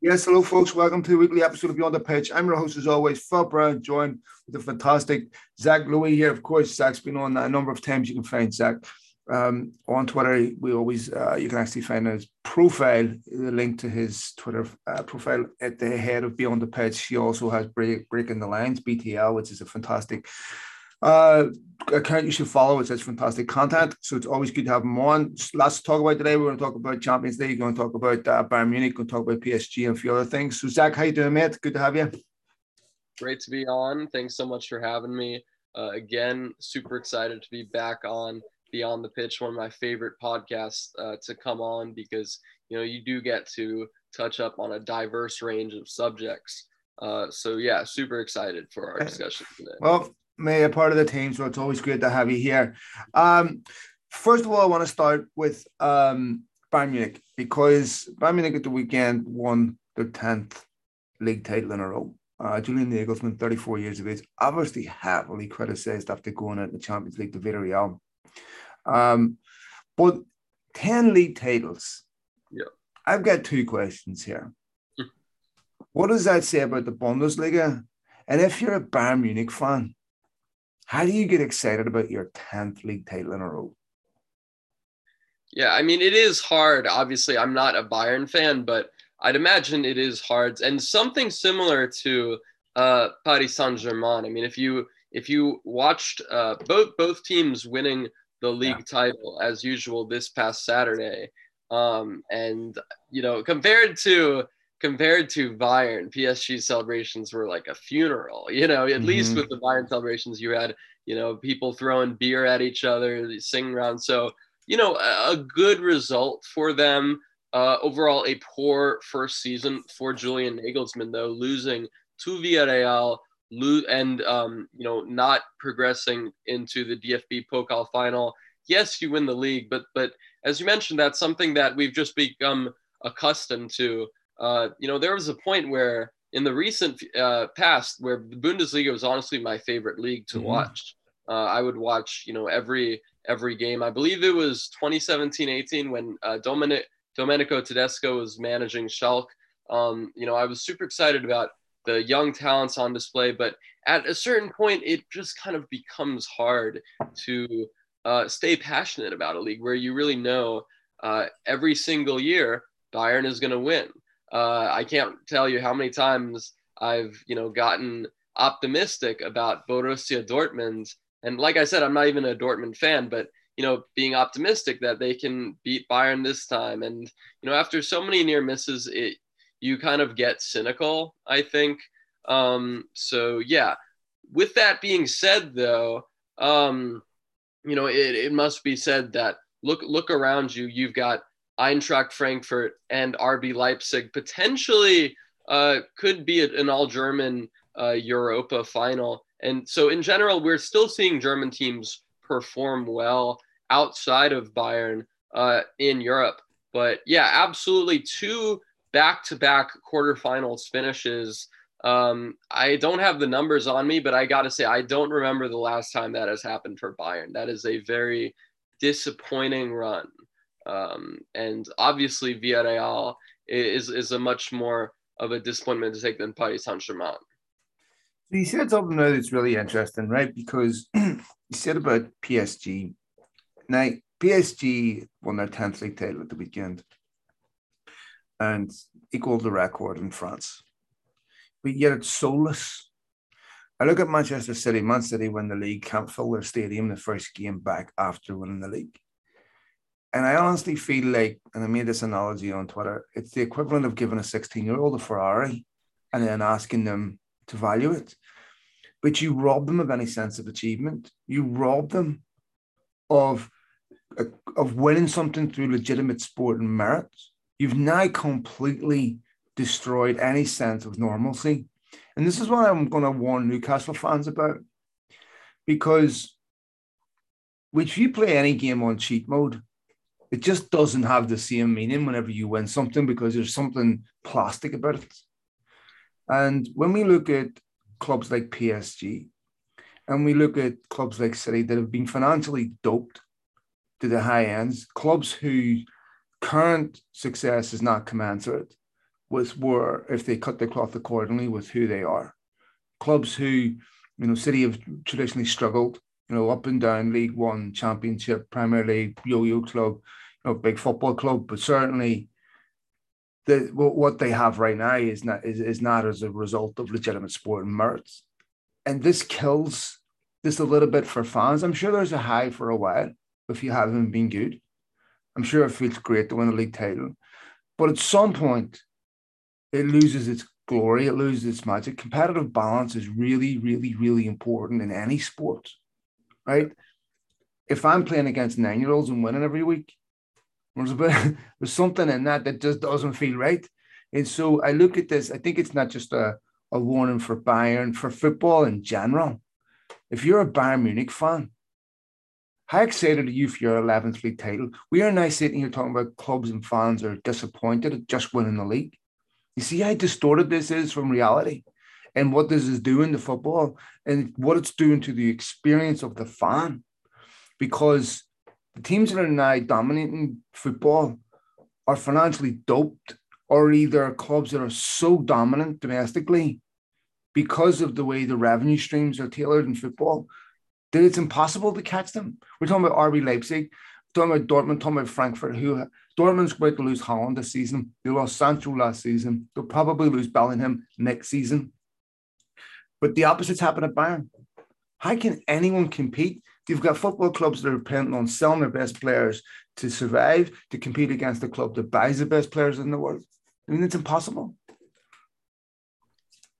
Yes, hello, folks. Welcome to the weekly episode of Beyond the Pitch. I'm your host, as always, Phil Brown, joined with the fantastic Zach Lowy here. Of course, Zach's been on a number of times. You can find Zach um, on Twitter. We always, uh, you can actually find his profile, the link to his Twitter uh, profile at the head of Beyond the Pitch. He also has Break, Breaking the Lines, BTL, which is a fantastic uh, account you should follow. It's such fantastic content. So it's always good to have them on. Lots to talk about today. We're going to talk about Champions League. We're going to talk about uh, Bayern Munich. We're going to talk about PSG and a few other things. So Zach, how you doing, mate? Good to have you. Great to be on. Thanks so much for having me. Uh, again, super excited to be back on Beyond the Pitch, one of my favorite podcasts uh, to come on because you know you do get to touch up on a diverse range of subjects. Uh, so yeah, super excited for our discussion today. Well, May a part of the team, so it's always great to have you here. Um, first of all, I want to start with um, Bayern Munich because Bayern Munich at the weekend won their 10th league title in a row. Uh, Julian Nagelsmann, 34 years of age, obviously heavily criticized after going out in the Champions League to Villarreal. Um, but 10 league titles. Yeah. I've got two questions here. what does that say about the Bundesliga? And if you're a Bayern Munich fan, how do you get excited about your 10th league title in a row? Yeah, I mean, it is hard. Obviously, I'm not a Bayern fan, but I'd imagine it is hard. And something similar to uh, Paris Saint Germain. I mean, if you if you watched uh, both both teams winning the league yeah. title as usual this past Saturday, um, and you know, compared to compared to Bayern, PSG celebrations were like a funeral. You know, at mm-hmm. least with the Bayern celebrations, you had you know people throwing beer at each other, singing around. So you know, a, a good result for them. Uh, overall, a poor first season for Julian Nagelsmann, though, losing to Villarreal, lo- and um, you know, not progressing into the DFB Pokal final. Yes, you win the league, but but as you mentioned, that's something that we've just become accustomed to uh, you know, there was a point where in the recent uh, past where the Bundesliga was honestly my favorite league to mm-hmm. watch. Uh, I would watch, you know, every every game. I believe it was 2017-18 when uh, Dominic Domenico Tedesco was managing Schalke. Um, you know, I was super excited about the young talents on display, but at a certain point, it just kind of becomes hard to uh, stay passionate about a league where you really know uh, every single year Bayern is going to win. Uh, I can't tell you how many times I've you know gotten optimistic about Borussia Dortmund, and like I said, I'm not even a Dortmund fan, but you know being optimistic that they can beat Bayern this time, and you know after so many near misses, it you kind of get cynical. I think. Um, so yeah. With that being said, though, um, you know it, it must be said that look look around you. You've got Eintracht Frankfurt and RB Leipzig potentially uh, could be an all German uh, Europa final. And so, in general, we're still seeing German teams perform well outside of Bayern uh, in Europe. But yeah, absolutely two back to back quarterfinals finishes. Um, I don't have the numbers on me, but I got to say, I don't remember the last time that has happened for Bayern. That is a very disappointing run. Um, and obviously, Villarreal is, is a much more of a disappointment to take than Paris Saint Germain. So you said something that's really interesting, right? Because you said about PSG. Now, PSG won their 10th league title at the weekend and equaled the record in France. But yet it's soulless. I look at Manchester City. Man City win the league, can't fill their stadium the first game back after winning the league. And I honestly feel like, and I made this analogy on Twitter, it's the equivalent of giving a 16 year old a Ferrari and then asking them to value it. But you rob them of any sense of achievement. You rob them of, of winning something through legitimate sport and merit. You've now completely destroyed any sense of normalcy. And this is what I'm going to warn Newcastle fans about. Because if you play any game on cheat mode, it just doesn't have the same meaning whenever you win something because there's something plastic about it. And when we look at clubs like PSG and we look at clubs like City that have been financially doped to the high ends, clubs whose current success is not commensurate with where if they cut the cloth accordingly with who they are. Clubs who, you know, City have traditionally struggled, you know, up and down League One, Championship, Premier League, yo-yo club, you know, big football club, but certainly the what they have right now is not is, is not as a result of legitimate sporting merits. And this kills this a little bit for fans. I'm sure there's a high for a while if you haven't been good. I'm sure it feels great to win a league title. But at some point, it loses its glory, it loses its magic. Competitive balance is really, really, really important in any sport, right? If I'm playing against nine year olds and winning every week, there's, bit, there's something in that that just doesn't feel right. And so I look at this, I think it's not just a, a warning for Bayern, for football in general. If you're a Bayern Munich fan, how excited are you for your 11th league title? We are now sitting here talking about clubs and fans are disappointed at just winning the league. You see how distorted this is from reality and what this is doing to football and what it's doing to the experience of the fan. Because the teams that are now dominating football are financially doped or either clubs that are so dominant domestically because of the way the revenue streams are tailored in football that it's impossible to catch them. We're talking about RB Leipzig, talking about Dortmund, talking about Frankfurt, who Dortmund's about to lose Haaland this season. They lost Sancho last season. They'll probably lose Bellingham next season. But the opposite's happened at Bayern. How can anyone compete? You've got football clubs that are dependent on selling their best players to survive, to compete against the club that buys the best players in the world. I mean, it's impossible.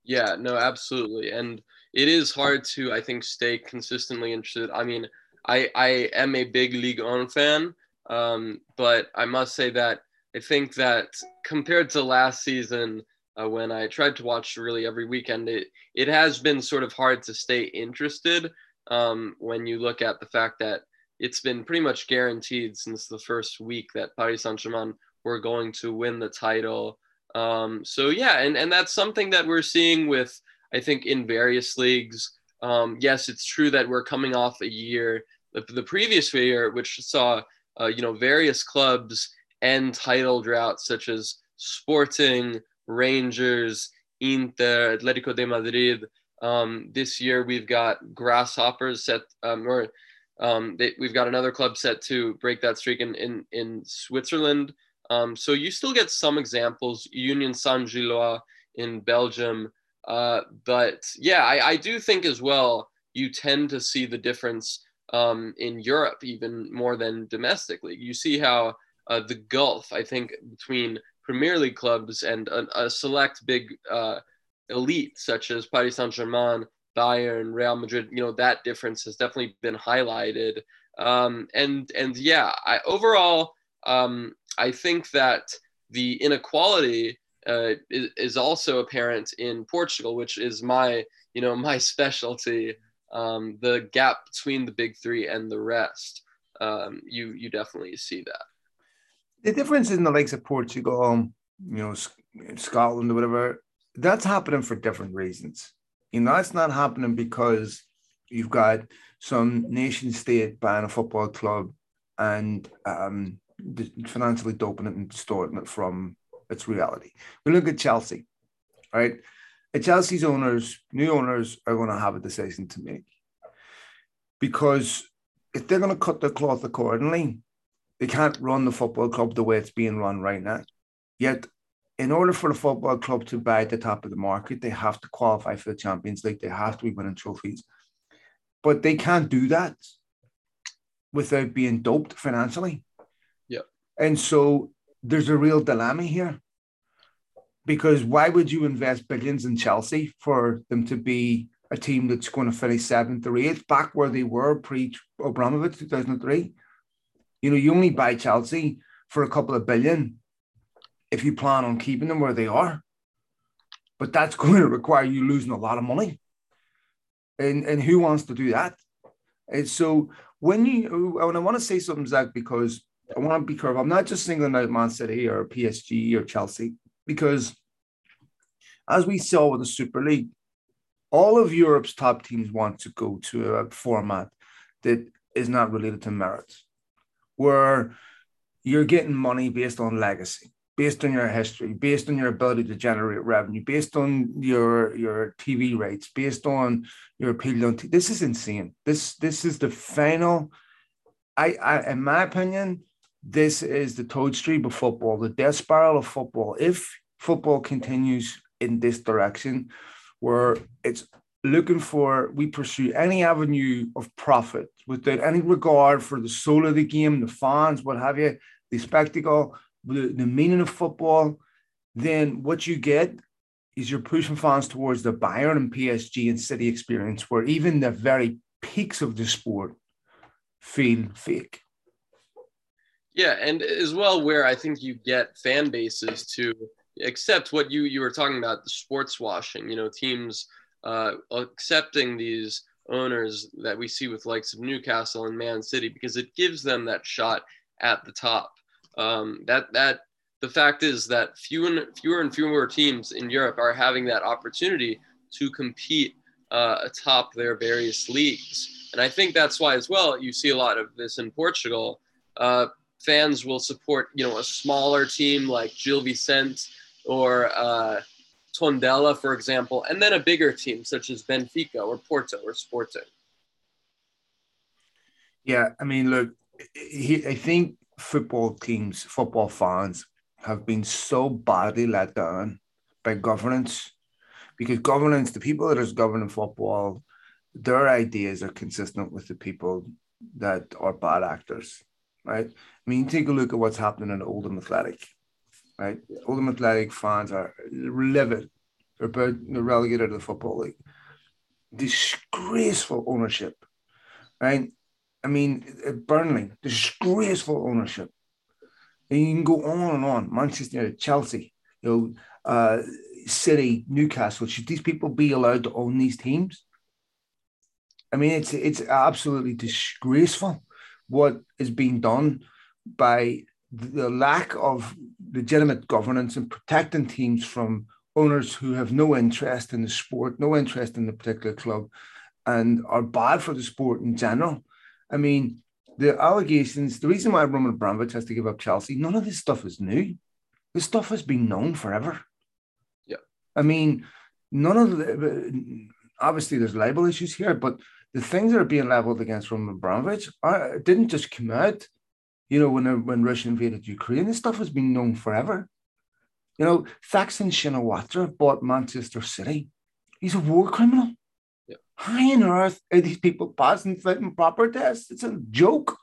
Yeah, no, absolutely. And it is hard to, I think, stay consistently interested. I mean, I, I am a big League One fan, um, but I must say that I think that compared to last season, uh, when I tried to watch really every weekend, it, it has been sort of hard to stay interested um, when you look at the fact that it's been pretty much guaranteed since the first week that Paris Saint Germain were going to win the title. Um, so yeah, and, and that's something that we're seeing with I think in various leagues. Um, yes, it's true that we're coming off a year, the, the previous year, which saw uh, you know various clubs end title droughts such as Sporting, Rangers, Inter, Atletico de Madrid. Um, this year we've got Grasshoppers set, um, or um, they, we've got another club set to break that streak in in, in Switzerland. Um, so you still get some examples. Union Saint Gilloise in Belgium, uh, but yeah, I, I, do think as well you tend to see the difference um, in Europe even more than domestically. You see how uh, the gulf, I think, between Premier League clubs and a, a select big uh, elite such as Paris Saint Germain, Bayern, Real Madrid, you know that difference has definitely been highlighted. Um, and and yeah, I, overall, um, I think that the inequality uh, is, is, also apparent in Portugal, which is my, you know, my specialty. Um, the gap between the big three and the rest, um, you you definitely see that. The difference in the likes of Portugal, you know, Scotland or whatever, that's happening for different reasons. You know, that's not happening because you've got some nation state buying a football club and um, financially doping it and distorting it from its reality. We look at Chelsea, right? At Chelsea's owners, new owners are going to have a decision to make because if they're going to cut their cloth accordingly, they can't run the football club the way it's being run right now. Yet, in order for the football club to buy at the top of the market, they have to qualify for the Champions League. They have to be winning trophies. But they can't do that without being doped financially. Yeah. And so there's a real dilemma here because why would you invest billions in Chelsea for them to be a team that's going to finish seventh or eighth, back where they were pre Abramovich 2003? You know, you only buy Chelsea for a couple of billion if you plan on keeping them where they are. But that's going to require you losing a lot of money. And, and who wants to do that? And so when you, and I want to say something, Zach, because I want to be careful. I'm not just singling out Man City or PSG or Chelsea because, as we saw with the Super League, all of Europe's top teams want to go to a format that is not related to merit, where you're getting money based on legacy. based on your history, based on your ability to generate revenue, based on your your TV rates, based on your appeal on t- this is insane. This this is the final. I, I in my opinion, this is the toadstool of football, the death spiral of football. If football continues in this direction, where it's looking for we pursue any avenue of profit without any regard for the soul of the game, the fans, what have you, the spectacle, the, the meaning of football, then what you get is you're pushing fans towards the Bayern and PSG and City experience, where even the very peaks of the sport feel fake. Yeah, and as well, where I think you get fan bases to accept what you you were talking about, the sports washing. You know, teams uh, accepting these owners that we see with likes of Newcastle and Man City because it gives them that shot at the top. Um, that that the fact is that fewer and fewer and fewer teams in Europe are having that opportunity to compete uh, atop their various leagues, and I think that's why as well you see a lot of this in Portugal. Uh, fans will support you know a smaller team like Gil Vicente or uh, Tondela, for example, and then a bigger team such as Benfica or Porto or Sporting. Yeah, I mean, look, I think football teams, football fans have been so badly let down by governance because governance, the people that are governing football, their ideas are consistent with the people that are bad actors, right? I mean, take a look at what's happening in Oldham Athletic, right? Oldham Athletic fans are livid. They're relegated to the Football League. Disgraceful ownership, right? I mean, Burnley, disgraceful ownership. And you can go on and on. Manchester United, Chelsea, you know, uh, City, Newcastle. Should these people be allowed to own these teams? I mean, it's it's absolutely disgraceful what is being done by the lack of legitimate governance and protecting teams from owners who have no interest in the sport, no interest in the particular club, and are bad for the sport in general. I mean, the allegations, the reason why Roman Abramovich has to give up Chelsea, none of this stuff is new. This stuff has been known forever. Yeah. I mean, none of the, obviously there's libel issues here, but the things that are being leveled against Roman Abramovich are, didn't just come out, you know, when, when Russia invaded Ukraine. This stuff has been known forever. You know, Thaksin Shinawatra bought Manchester City. He's a war criminal. Yeah. How on earth are these people passing fit and proper tests? It's a joke.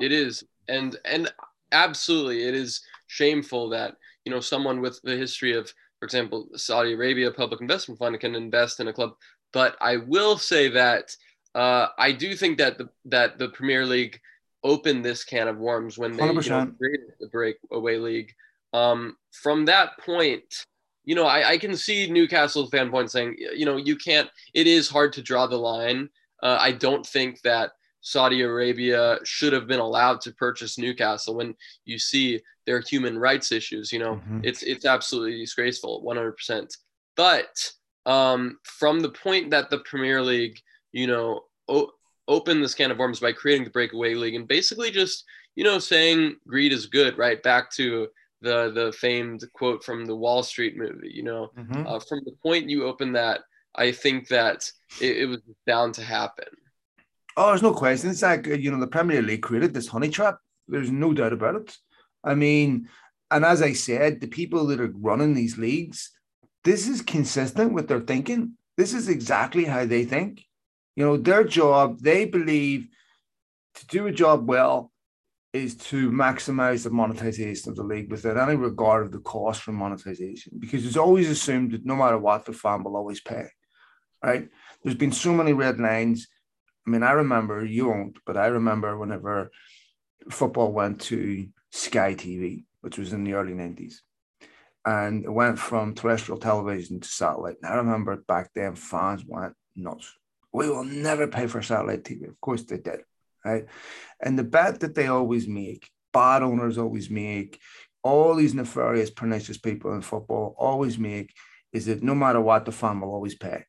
It is, and and absolutely, it is shameful that you know someone with the history of, for example, Saudi Arabia Public Investment Fund can invest in a club. But I will say that uh, I do think that the that the Premier League opened this can of worms when they you know, created the breakaway league. Um, from that point, you know, I, I can see Newcastle fan point saying, you know, you can't. It is hard to draw the line. Uh, I don't think that Saudi Arabia should have been allowed to purchase Newcastle when you see their human rights issues. You know, mm-hmm. it's it's absolutely disgraceful, 100%. But um, from the point that the Premier League, you know, o- opened this can of worms by creating the breakaway league and basically just, you know, saying greed is good, right? Back to the the famed quote from the Wall Street movie. You know, mm-hmm. uh, from the point you open that, I think that it, it, was bound to happen. Oh, there's no question. It's like you know the Premier League created this honey trap. There's no doubt about it. I mean, and as I said, the people that are running these leagues, this is consistent with their thinking. This is exactly how they think. You know, their job, they believe to do a job well, is to maximize the monetization of the league without any regard of the cost for monetization because it's always assumed that no matter what the fan will always pay right? There's been so many red lines. I mean i remember you won't but i remember whenever football went to sky tv which was in the early 90s and it went from terrestrial television to satellite. And i remember back then fans went nuts we will never pay for satellite tv of course they did right? And the bet that they always make, bad owners always make, all these nefarious, pernicious people in football always make is that no matter what, the fan will always pay,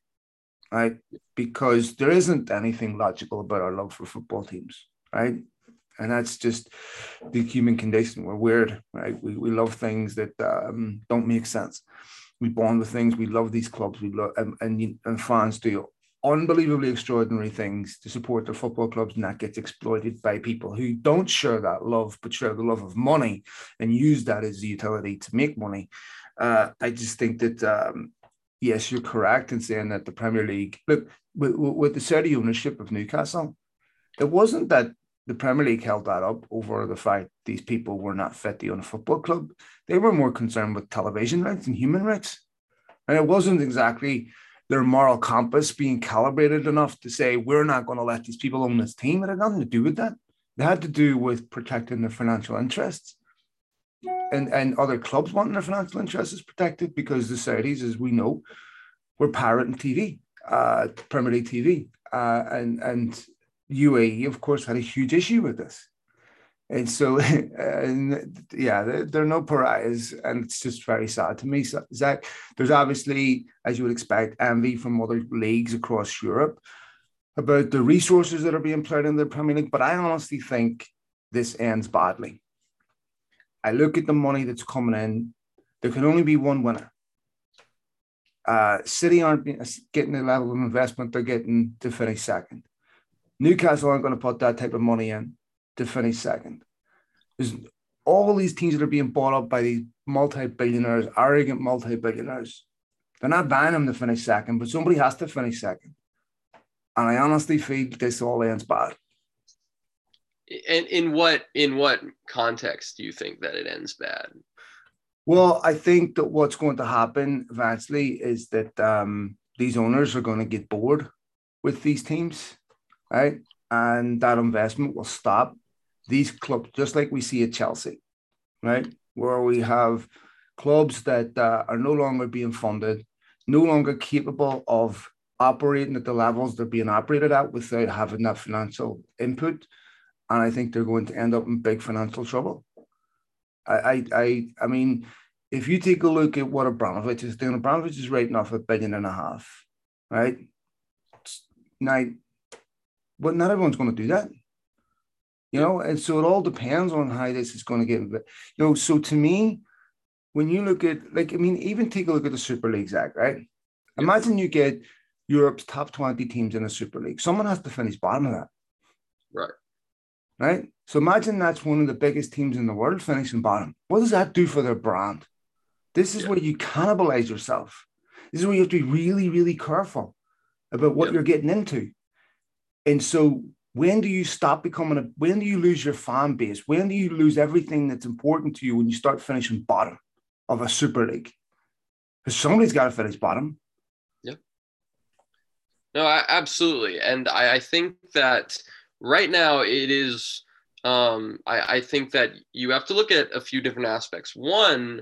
right? Because there isn't anything logical about our love for football teams, right? and that's just the human condition. We're weird, right? We, we love things that um, don't make sense. We bond with things. We love these clubs. We love and, and, and fans do unbelievably extraordinary things to support their football clubs, and that gets exploited by people who don't share that love, but share the love of money and use that as a utility to make money. Uh, I just think that um, yes, you're correct in saying that the Premier League look with, with the Saudi ownership of Newcastle, it wasn't that the Premier League held that up over the fact these people were not fit to own a football club. They were more concerned with television rights and human rights. And it wasn't exactly their moral compass being calibrated enough to say, we're not going to let these people own this team. It had nothing to do with that. It had to do with protecting their financial interests. And, and other clubs wanting their financial interests protected because the Saudis, as we know, were pirating TV, uh, Premier League TV. Uh, and, and UAE, of course, had a huge issue with this. And so, and yeah, they're, they're, no pariahs, and it's just very sad to me. Zach, there's obviously, as you would expect, envy from other leagues across Europe about the resources that are being played in the Premier League, but I honestly think this ends badly. I look at the money that's coming in. There can only be one winner. Uh, City aren't getting the level of investment they're getting to finish second. Newcastle aren't going to put that type of money in to finish second. There's all these teams that are being bought up by these multi-billionaires, arrogant multi-billionaires. They're not buying them to finish second, but somebody has to finish second. And I honestly feel this all ends bad. And in what in what context do you think that it ends bad? Well, I think that what's going to happen eventually is that um, these owners are going to get bored with these teams right? And that investment will stop. These clubs, just like we see at Chelsea, right? Where we have clubs that uh, are no longer being funded, no longer capable of operating at the levels they're being operated at without having that financial input. And I think they're going to end up in big financial trouble. I, I, I, I mean, if you take a look at what Abramovich is doing, Abramovich is writing off a billion and a half, right? Now, but not everyone's going to do that. You know, and so it all depends on how this is going to get. You know, so to me, when you look at like, I mean, even take a look at the Super League, Zach, right? Imagine you get Europe's top 20 teams in the Super League. Someone has to finish bottom of that. Right. Right. So imagine that's one of the biggest teams in the world finishing bottom. What does that do for their brand? This is yeah. where you cannibalize yourself. This is where you have to be really, really careful about what yeah. you're getting into. And so when do you stop becoming a when do you lose your fan base? When do you lose everything that's important to you when you start finishing bottom of a super league? Because somebody's got to finish bottom. Yeah. No, I, absolutely. And I, I think that right now it is um, I, I think that you have to look at a few different aspects. One,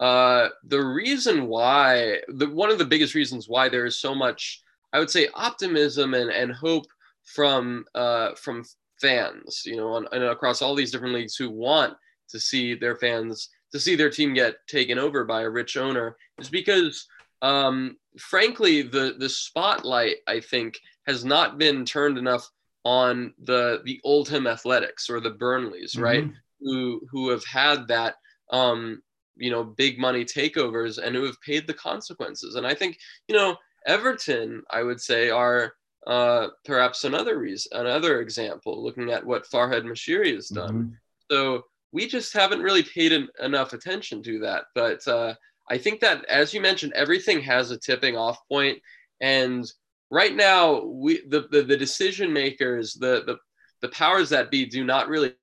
uh, the reason why the one of the biggest reasons why there is so much, I would say, optimism and, and hope from uh, from fans, you know, on, and across all these different leagues who want to see their fans to see their team get taken over by a rich owner is because um, frankly the the spotlight I think has not been turned enough on the the Oldham Athletics or the Burnleys, mm-hmm. right? Who who have had that um, you know big money takeovers and who have paid the consequences. And I think you know Everton, I would say, are uh, perhaps another reason, another example, looking at what Farhad Moshiri has done. Mm-hmm. So we just haven't really paid enough attention to that. But uh, I think that, as you mentioned, everything has a tipping off point, and right now, we the the, the decision makers, the the the powers that be, do not really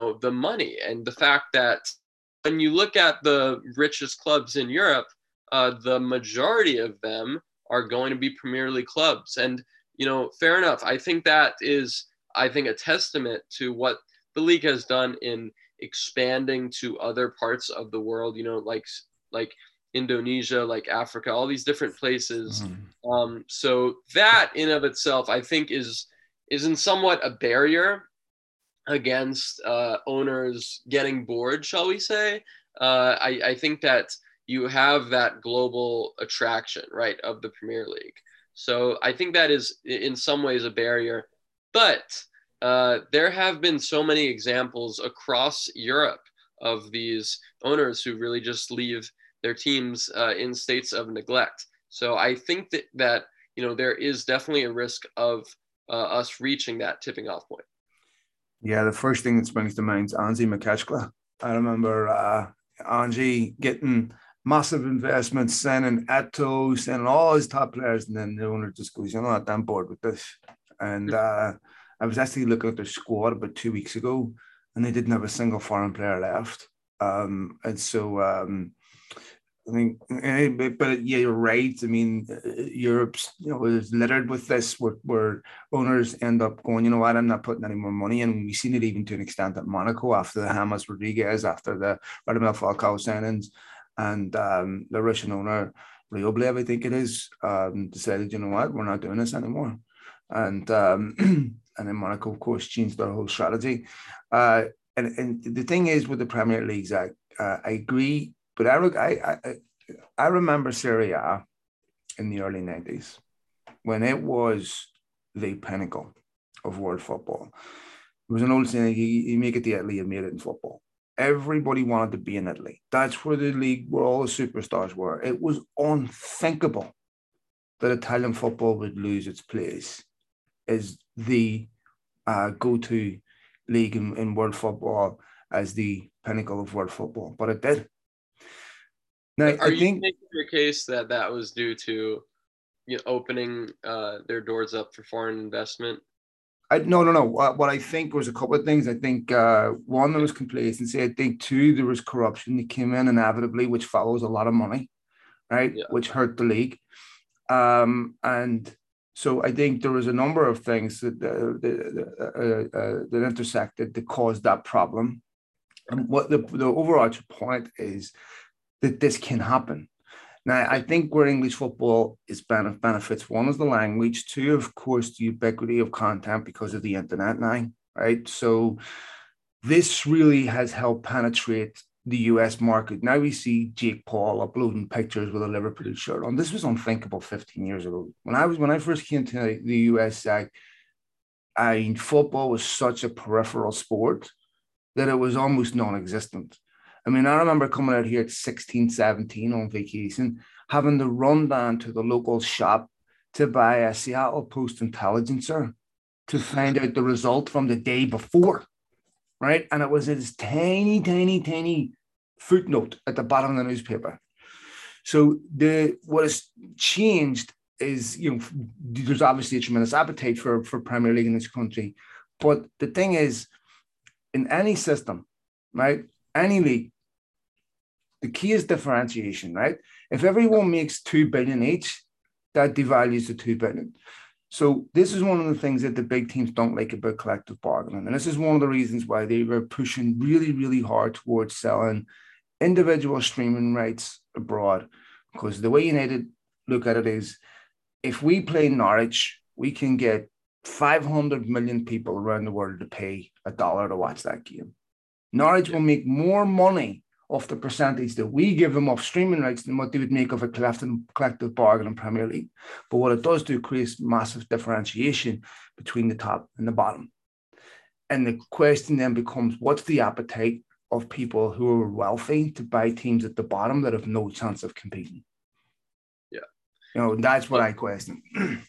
know the money and the fact that when you look at the richest clubs in Europe uh, the majority of them are going to be Premier League clubs. And, you know, fair enough. I think that is, I think, a testament to what the league has done in expanding to other parts of the world, you know, like, like, Indonesia, like Africa, all these different places. Mm-hmm. Um, so that in of itself, I think, is is in somewhat a barrier against uh, owners getting bored, shall we say? Uh, I, I think that you have that global attraction, right, of the Premier League. So I think that is in some ways a barrier. But uh, there have been so many examples across Europe of these owners who really just leave their teams uh, in states of neglect. So I think that that you know there is definitely a risk of uh, us reaching that tipping off point. Yeah, the first thing that springs to mind is Anzhi Makhachkala. I remember uh, Anzhi getting massive investments, sending Eto'o, sending all his top players, and then the owner just goes, "You know what? I'm bored with this." And uh, I was actually looking at their squad about two weeks ago, and they didn't have a single foreign player left. Um, and so um, I think, eh, but yeah, you're right. I mean, Europe's you know is littered with this, where, where owners end up going, you know what, I'm not putting any more money in. We've seen it even to an extent at Monaco after the James Rodriguez, after the Radamel Falcao signings, and um, the Russian owner Rybolovlev, I think it is, um, decided, you know what, we're not doing this anymore, and um, and then Monaco, of course, changed their whole strategy. Uh, and and the thing is with the Premier League, Zach, uh, I agree but I, I, I, I remember Serie A in the early 90s when it was the pinnacle of world football. There was an old saying, you, make it to Italy, you made it in football. Everybody wanted to be in Italy. That's where the league, where all the superstars were. It was unthinkable that Italian football would lose its place as the uh, go-to league in, in world football, as the pinnacle of world football. But it did. Now, Are I you think making your case that that was due to you know, opening uh, their doors up for foreign investment? I, no, no, no. What, what I think was a couple of things. I think uh, one, there was complacency. I think two, there was corruption that came in inevitably, which follows a lot of money, right? Yeah. Which hurt the league. Um, and so I think there was a number of things that uh, uh, uh, that intersected that caused that problem. And what the, the overarching point is that this can happen. Now, I think where English football is benefits one is the language, two, of course, the ubiquity of content because of the internet now, right? So this really has helped penetrate the US market. Now we see Jake Paul uploading pictures with a Liverpool shirt on. This was unthinkable 15 years ago. When I was when I first came to the US, I, I mean, football was such a peripheral sport that it was almost non-existent. I mean, I remember coming out here at 16, 17 on vacation, having to run down to the local shop to buy a Seattle Post Intelligencer to find out the result from the day before, right? And it was this tiny, tiny, tiny footnote at the bottom of the newspaper. So the what has changed is you know there's obviously a tremendous appetite for for Premier League in this country, but the thing is, in any system, right, any league, the key is differentiation, right? If everyone makes two billion each, that devalues the two billion. So this is one of the things that the big teams don't like about collective bargaining, and this is one of the reasons why they were pushing really, really hard towards selling individual streaming rights abroad. Because the way United look at it is, if we play Norwich, we can get 500 million people around the world to pay a dollar to watch that game. Norwich will make more money of the percentage that we give them of streaming rights than what they would make of a collective, collective bargain in Premier League. But what it does do creates massive differentiation between the top and the bottom. And the question then becomes what's the appetite of people who are wealthy to buy teams at the bottom that have no chance of competing? Yeah. You know, that's what I question.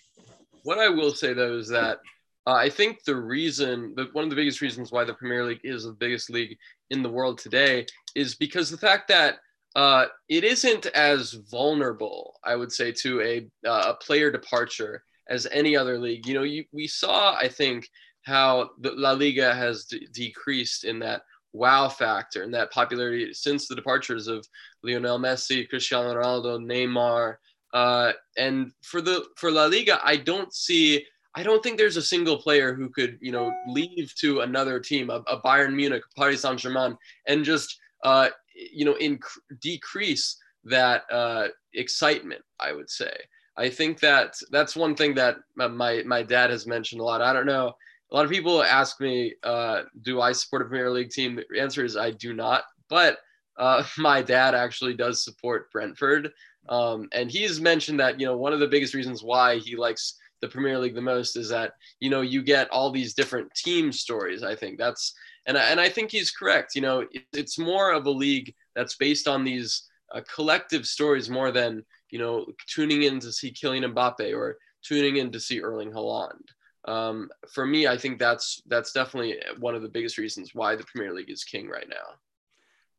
what I will say though is that uh, I think the reason, that one of the biggest reasons why the Premier League is the biggest league in the world today is because the fact that uh, it isn't as vulnerable, I would say, to a, uh, a player departure as any other league. You know, you, we saw, I think, how the La Liga has d- decreased in that wow factor and that popularity since the departures of Lionel Messi, Cristiano Ronaldo, Neymar. Uh, and for the for La Liga, I don't see I don't think there's a single player who could, you know, leave to another team, a, a Bayern Munich, Paris Saint Germain, and just, uh, you know, in, decrease that uh, excitement. I would say. I think that that's one thing that my my dad has mentioned a lot. I don't know. A lot of people ask me, uh, do I support a Premier League team? The answer is I do not. But uh, my dad actually does support Brentford, um, and he's mentioned that you know one of the biggest reasons why he likes the Premier League the most is that you know you get all these different team stories. I think that's and I, and I think he's correct. You know, it, it's more of a league that's based on these uh, collective stories more than you know tuning in to see Kylian Mbappe or tuning in to see Erling Haaland. Um, for me, I think that's that's definitely one of the biggest reasons why the Premier League is king right now.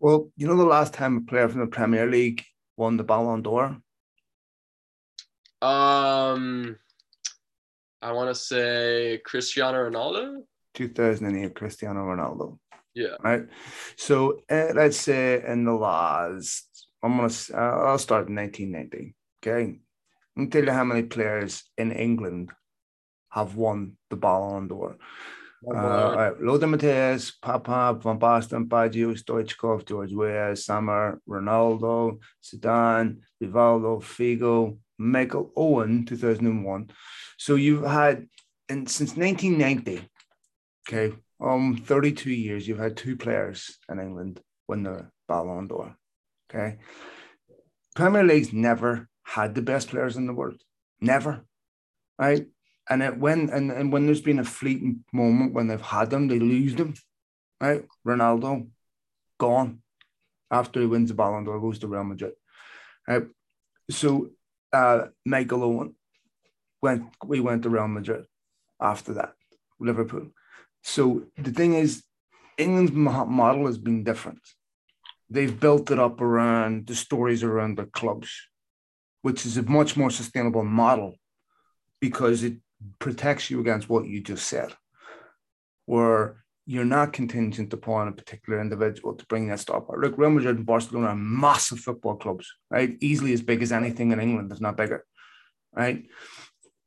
Well, you know the last time a player from the Premier League won the Ballon d'Or? Um, I want to say Cristiano Ronaldo. 2008, Cristiano Ronaldo. Yeah. Right. So uh, let's say in the last, I'm gonna, uh, I'll start in 1990. Okay. I'll tell you how many players in England have won the Ballon d'Or. Uh, right. Lothar Matthäus, Papin, Van Basten, Baggio, Stoichkov, George Weah, Sammer, Ronaldo, Zidane, Rivaldo, Figo, Michael Owen, 2001. So you've had, and since 1990, okay, um, 32 years, you've had two players in England win the Ballon d'Or. Okay. Premier League's never had the best players in the world. Never. Right. And it when and, and when there's been a fleeting moment when they've had them, they lose them. Right. Ronaldo, gone. After he wins the Ballon d'Or, goes to Real Madrid. Right. So uh Michael Owen went we went to Real Madrid after that, Liverpool. So the thing is, England's model has been different. They've built it up around the stories around the clubs, which is a much more sustainable model because it protects you against what you just said, where you're not contingent upon a particular individual to bring that stuff. Look, Real Madrid and Barcelona are massive football clubs, right? Easily as big as anything in England, if not bigger, right?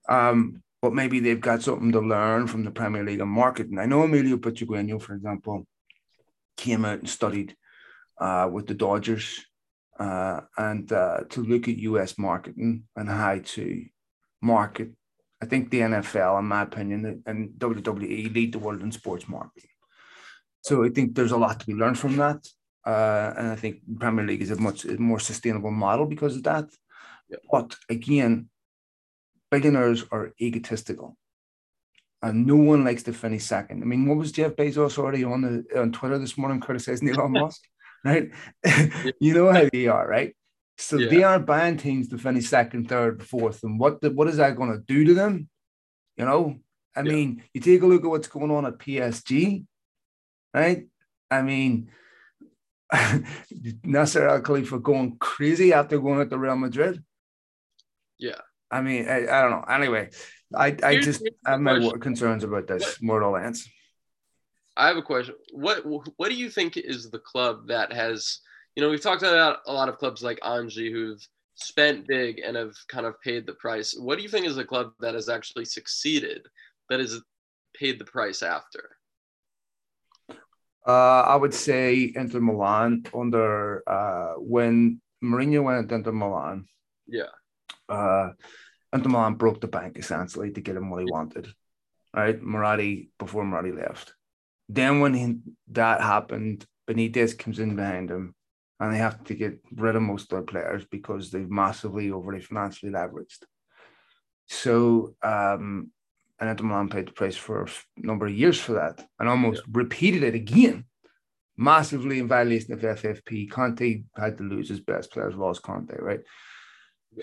Um, but maybe they've got something to learn from the Premier League and marketing. I know Emilio Butragueño, for example, came out and studied uh, with the Dodgers uh, and uh, to look at US marketing and how to market. I think the NFL, in my opinion, and WWE lead the world in sports marketing. So I think there's a lot to be learned from that. Uh, and I think Premier League is a much more sustainable model because of that. Yeah. But again, billionaires are egotistical. And no one likes to finish second. I mean, what was Jeff Bezos already on the on Twitter this morning criticizing Elon Musk? Right? you know how they are, right? So yeah. they are buying teams to finish second, third, fourth. And what the, what is that going to do to them? You know, I yeah. mean, you take a look at what's going on at PSG, right? I mean, Nasser Al Khelaifi going crazy after going at the Real Madrid. Yeah. I mean, I, I don't know. Anyway, I, I just have my question. concerns about this Mortal Lance. I have a question. What what do you think is the club that has, you know, we've talked about a lot of clubs like Anzhi who've spent big and have kind of paid the price. What do you think is a club that has actually succeeded, that has paid the price after? Uh, I would say Inter Milan under uh, when Mourinho went into Milan. Yeah uh, Inter Milan broke the bank essentially to get him what he wanted, right? Moratti before Moratti left. Then when he, that happened, Benitez comes in behind him, and they have to get rid of most of their players because they've massively overly financially leveraged. So, um, and Inter Milan paid the price for a number of years for that, and almost yeah. repeated it again, massively in violation of FFP. Conte had to lose his best players, lost Conte, right?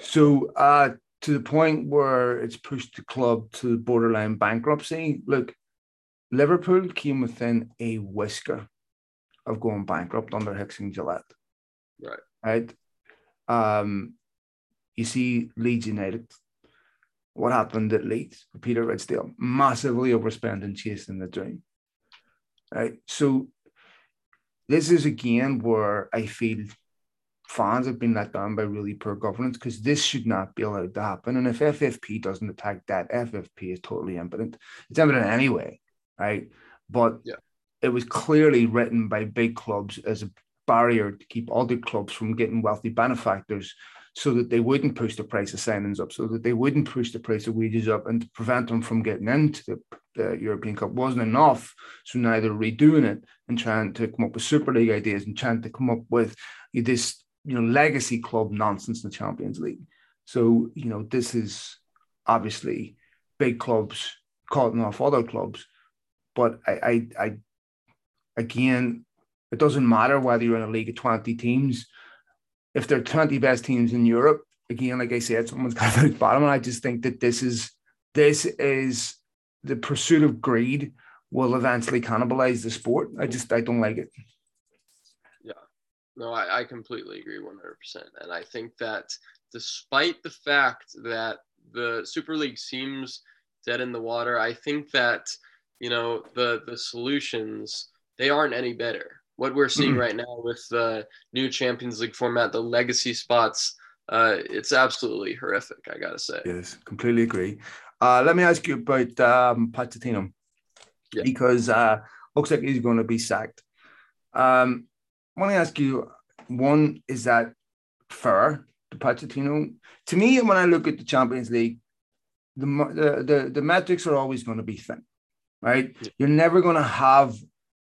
So uh, to the point where it's pushed the club to borderline bankruptcy. Look, Liverpool came within a whisker of going bankrupt under Hicks and Gillett. Right. Right. Um, you see Leeds United. What happened at Leeds with Peter Ridsdale? Massively overspending chasing the dream. Right. So this is again where I feel fans have been let down by really poor governance because this should not be allowed to happen. And if FFP doesn't attack that, FFP is totally impotent. It's impotent anyway, right? But yeah. it was clearly written by big clubs as a barrier to keep other clubs from getting wealthy benefactors so that they wouldn't push the price of signings up, so that they wouldn't push the price of wages up and to prevent them from getting into the, the European Cup wasn't enough. So now they're redoing it and trying to come up with Super League ideas and trying to come up with this you know legacy club nonsense in the Champions League. So you know this is obviously big clubs cutting off other clubs. But I, I, I again, it doesn't matter whether you're in a league of 20 teams. If there are 20 best teams in Europe, again, like I said, someone's got to bottom. And I just think that this is this is the pursuit of greed will eventually cannibalize the sport. I just I don't like it. Yeah. No, I, I completely agree 100%. And I think that despite the fact that the Super League seems dead in the water, I think that, you know, the the solutions, they aren't any better. What we're seeing mm-hmm. right now with the new Champions League format, the legacy spots, uh, it's absolutely horrific, I gotta say. Yes, completely agree. Uh, let me ask you about um, Pochettino yeah. because uh, looks like he's going to be sacked. Um, I want to ask you: one, is that fair to Pochettino? To me, when I look at the Champions League, the the the, the metrics are always going to be thin, right? Yeah. You're never going to have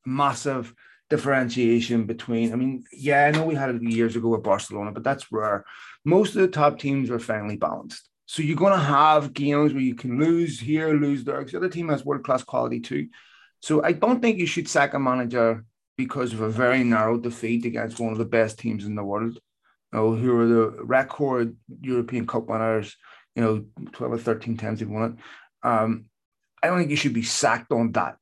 massive differentiation between. I mean, yeah, I know we had it years ago with Barcelona, but that's rare. Most of the top teams are finely balanced. So you're going to have games where you can lose here, lose there, because the other team has world class quality too. So I don't think you should sack a manager because of a very narrow defeat against one of the best teams in the world. You know, who are the record European Cup winners, you know, 12 or 13 times they've won it. Um, I don't think you should be sacked on that.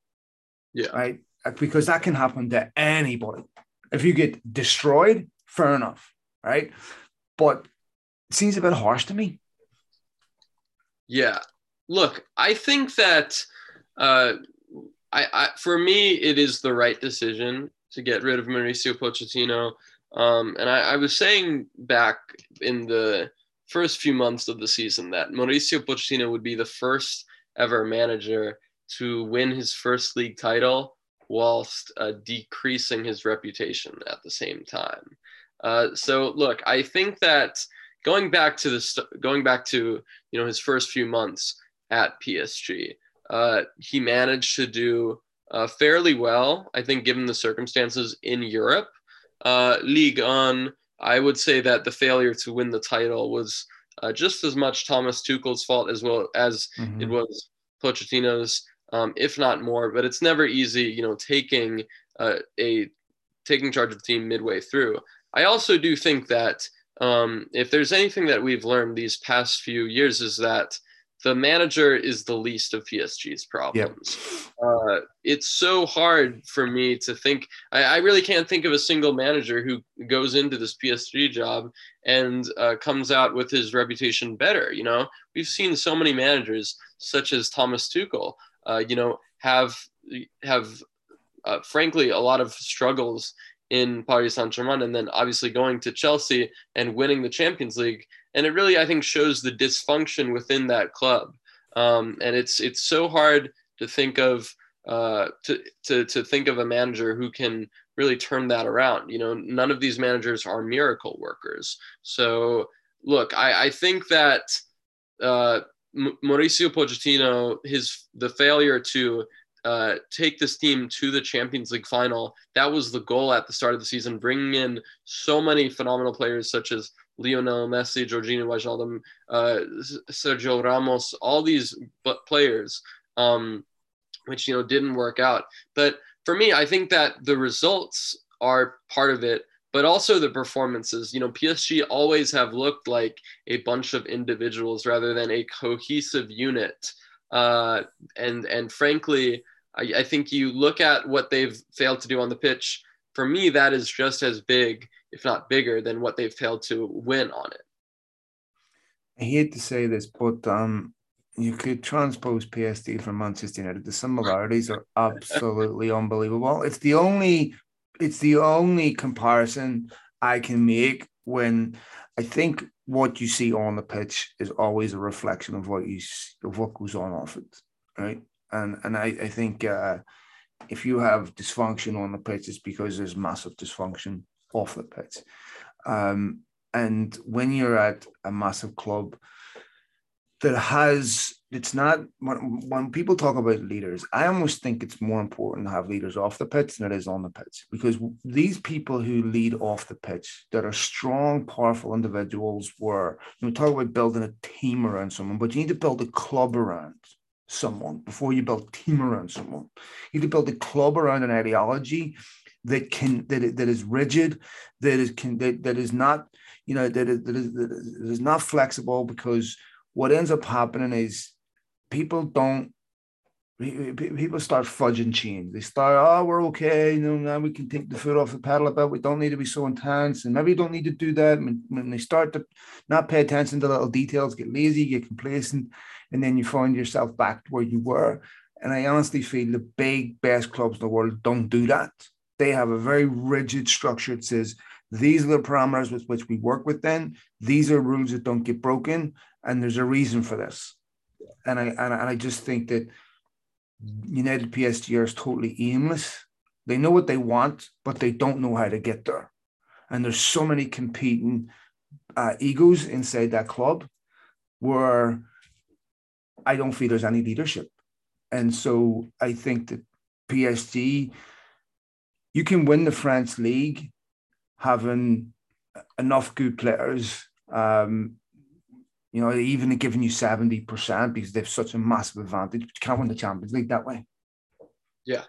Yeah. Right. Because that can happen to anybody. If you get destroyed, fair enough. Right. But it seems a bit harsh to me. Yeah. Look, I think that uh, I, I, for me, it is the right decision to get rid of Mauricio Pochettino. Um, and I, I, was saying back in the first few months of the season that Mauricio Pochettino would be the first ever manager to win his first league title whilst uh, decreasing his reputation at the same time. Uh, so, look, I think that going back to the going back to you know his first few months at PSG, uh, he managed to do uh, fairly well. I think given the circumstances in Europe, uh, Ligue 1. I would say that the failure to win the title was uh, just as much Thomas Tuchel's fault as well as mm-hmm. it was Pochettino's, um, if not more. But it's never easy, you know, taking uh, a taking charge of the team midway through. I also do think that um, if there's anything that we've learned these past few years is that the manager is the least of PSG's problems. Yep. Uh, it's so hard for me to think. I, I, really can't think of a single manager who goes into this PSG job and uh, comes out with his reputation better. You know, we've seen so many managers, such as Thomas Tuchel, uh, you know, have have uh, frankly a lot of struggles in Paris Saint Germain, and then obviously going to Chelsea and winning the Champions League. And it really, I think, shows the dysfunction within that club. Um, and it's it's so hard to think of uh, to, to to think of a manager who can really turn that around. You know, none of these managers are miracle workers. So look, I, I think that uh, Mauricio Pochettino, his the failure to uh, take this team to the Champions League final. That was the goal at the start of the season, bringing in so many phenomenal players such as Lionel Messi, Georginio Wijnaldum, uh, Sergio Ramos, all these players, um, which you know didn't work out. But for me, I think that the results are part of it, but also the performances. You know, PSG always have looked like a bunch of individuals rather than a cohesive unit. Uh, and and frankly, I, I think you look at what they've failed to do on the pitch. For me, that is just as big, if not bigger, than what they've failed to win on it. I hate to say this, but um, you could transpose PSG from Manchester United. The similarities are absolutely unbelievable. It's the only, it's the only comparison I can make when I think what you see on the pitch is always a reflection of what you of what goes on off it, right? and and I, I think uh, if you have dysfunction on the pitch, it's because there's massive dysfunction off the pitch. Um, and when you're at a massive club that has, it's not when, when people talk about leaders, I almost think it's more important to have leaders off the pitch than it is on the pitch because these people who lead off the pitch that are strong, powerful individuals were, you know, talk about building a team around someone, but you need to build a club around someone, before you build a team around someone. You need to build a club around an ideology that can that, that is rigid, that is can that, that is not, you know, that is, that is that is not flexible because what ends up happening is people don't people start fudging chains. They start, oh, we're okay. You know, now we can take the foot off the pedal a bit. We don't need to be so intense, and maybe you don't need to do that. When, when they start to not pay attention to little details, get lazy, get complacent, and then you find yourself back where you were. And I honestly feel the big best clubs in the world don't do that. They have a very rigid structure. It says these are the parameters with which we work within. These are rules that don't get broken, and there's a reason for this. And I and, I just think that United PSG is totally aimless. They know what they want, but they don't know how to get there. And there's so many competing uh, egos inside that club where I don't feel there's any leadership. And so I think that PSG, you can win the French league having enough good players um, you know, even giving you 70% because they have such a massive advantage, but you can't win the Champions League that way. Yeah.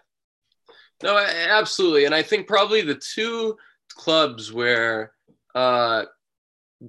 No, absolutely. And I think probably the two clubs where uh,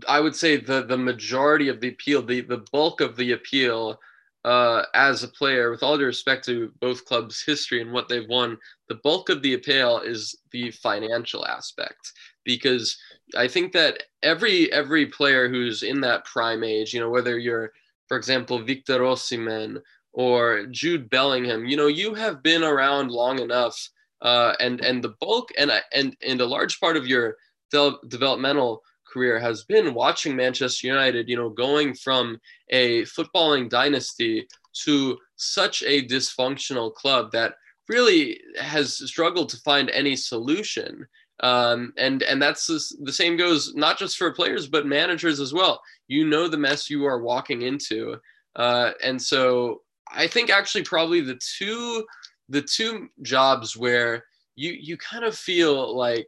I would say the, the majority of the appeal, the, the bulk of the appeal uh, as a player, with all due respect to both clubs' history and what they've won, the bulk of the appeal is the financial aspect because I think that every every player who's in that prime age, you know, whether you're, for example, Victor Osimhen or Jude Bellingham, you know, you have been around long enough, uh, and and the bulk and and and a large part of your de- developmental career has been watching Manchester United, you know, going from a footballing dynasty to such a dysfunctional club that really has struggled to find any solution. Um, and and that's the same goes not just for players but managers as well. You know the mess you are walking into, uh, and so I think actually probably the two the two jobs where you you kind of feel like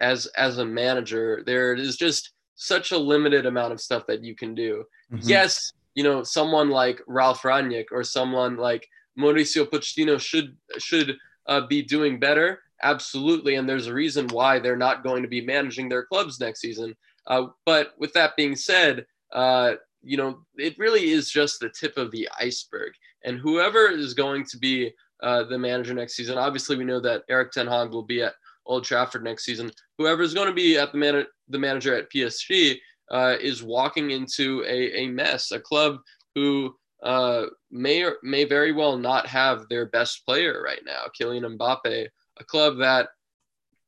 as as a manager there is just such a limited amount of stuff that you can do. Mm-hmm. Yes, you know someone like ralph Rangnick or someone like Mauricio Pochettino should should uh, be doing better absolutely. And there's a reason why they're not going to be managing their clubs next season. Uh, but with that being said, uh, you know, it really is just the tip of the iceberg. And whoever is going to be uh, the manager next season, obviously we know that Erik Ten Hag will be at Old Trafford next season. Whoever is going to be at the man- the manager at PSG uh, is walking into a, a mess, a club who uh, may or may very well not have their best player right now, Kylian Mbappe, a club that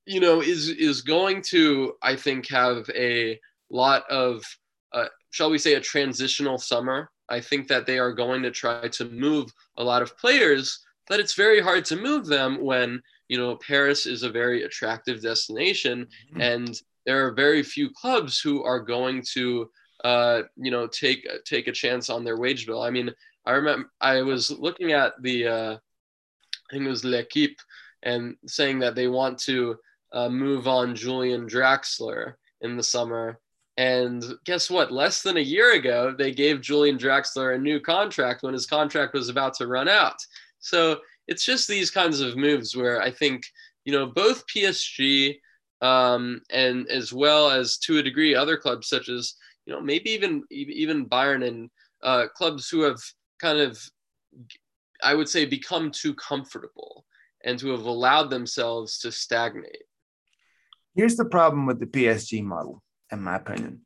you know is is going to I think have a lot of uh, shall we say a transitional summer. I think that they are going to try to move a lot of players, but it's very hard to move them when you know Paris is a very attractive destination mm-hmm. and there are very few clubs who are going to uh, you know take take a chance on their wage bill. I mean, I remember I was looking at the uh, I think it was L'Equipe and saying that they want to uh, move on Julian Draxler in the summer. And guess what? Less than a year ago, they gave Julian Draxler a new contract when his contract was about to run out. So it's just these kinds of moves where I think, you know, both PSG um, and as well as to a degree other clubs such as, you know, maybe even even Bayern and uh, clubs who have kind of, I would say, become too comfortable and to have allowed themselves to stagnate. Here's the problem with the PSG model, in my opinion.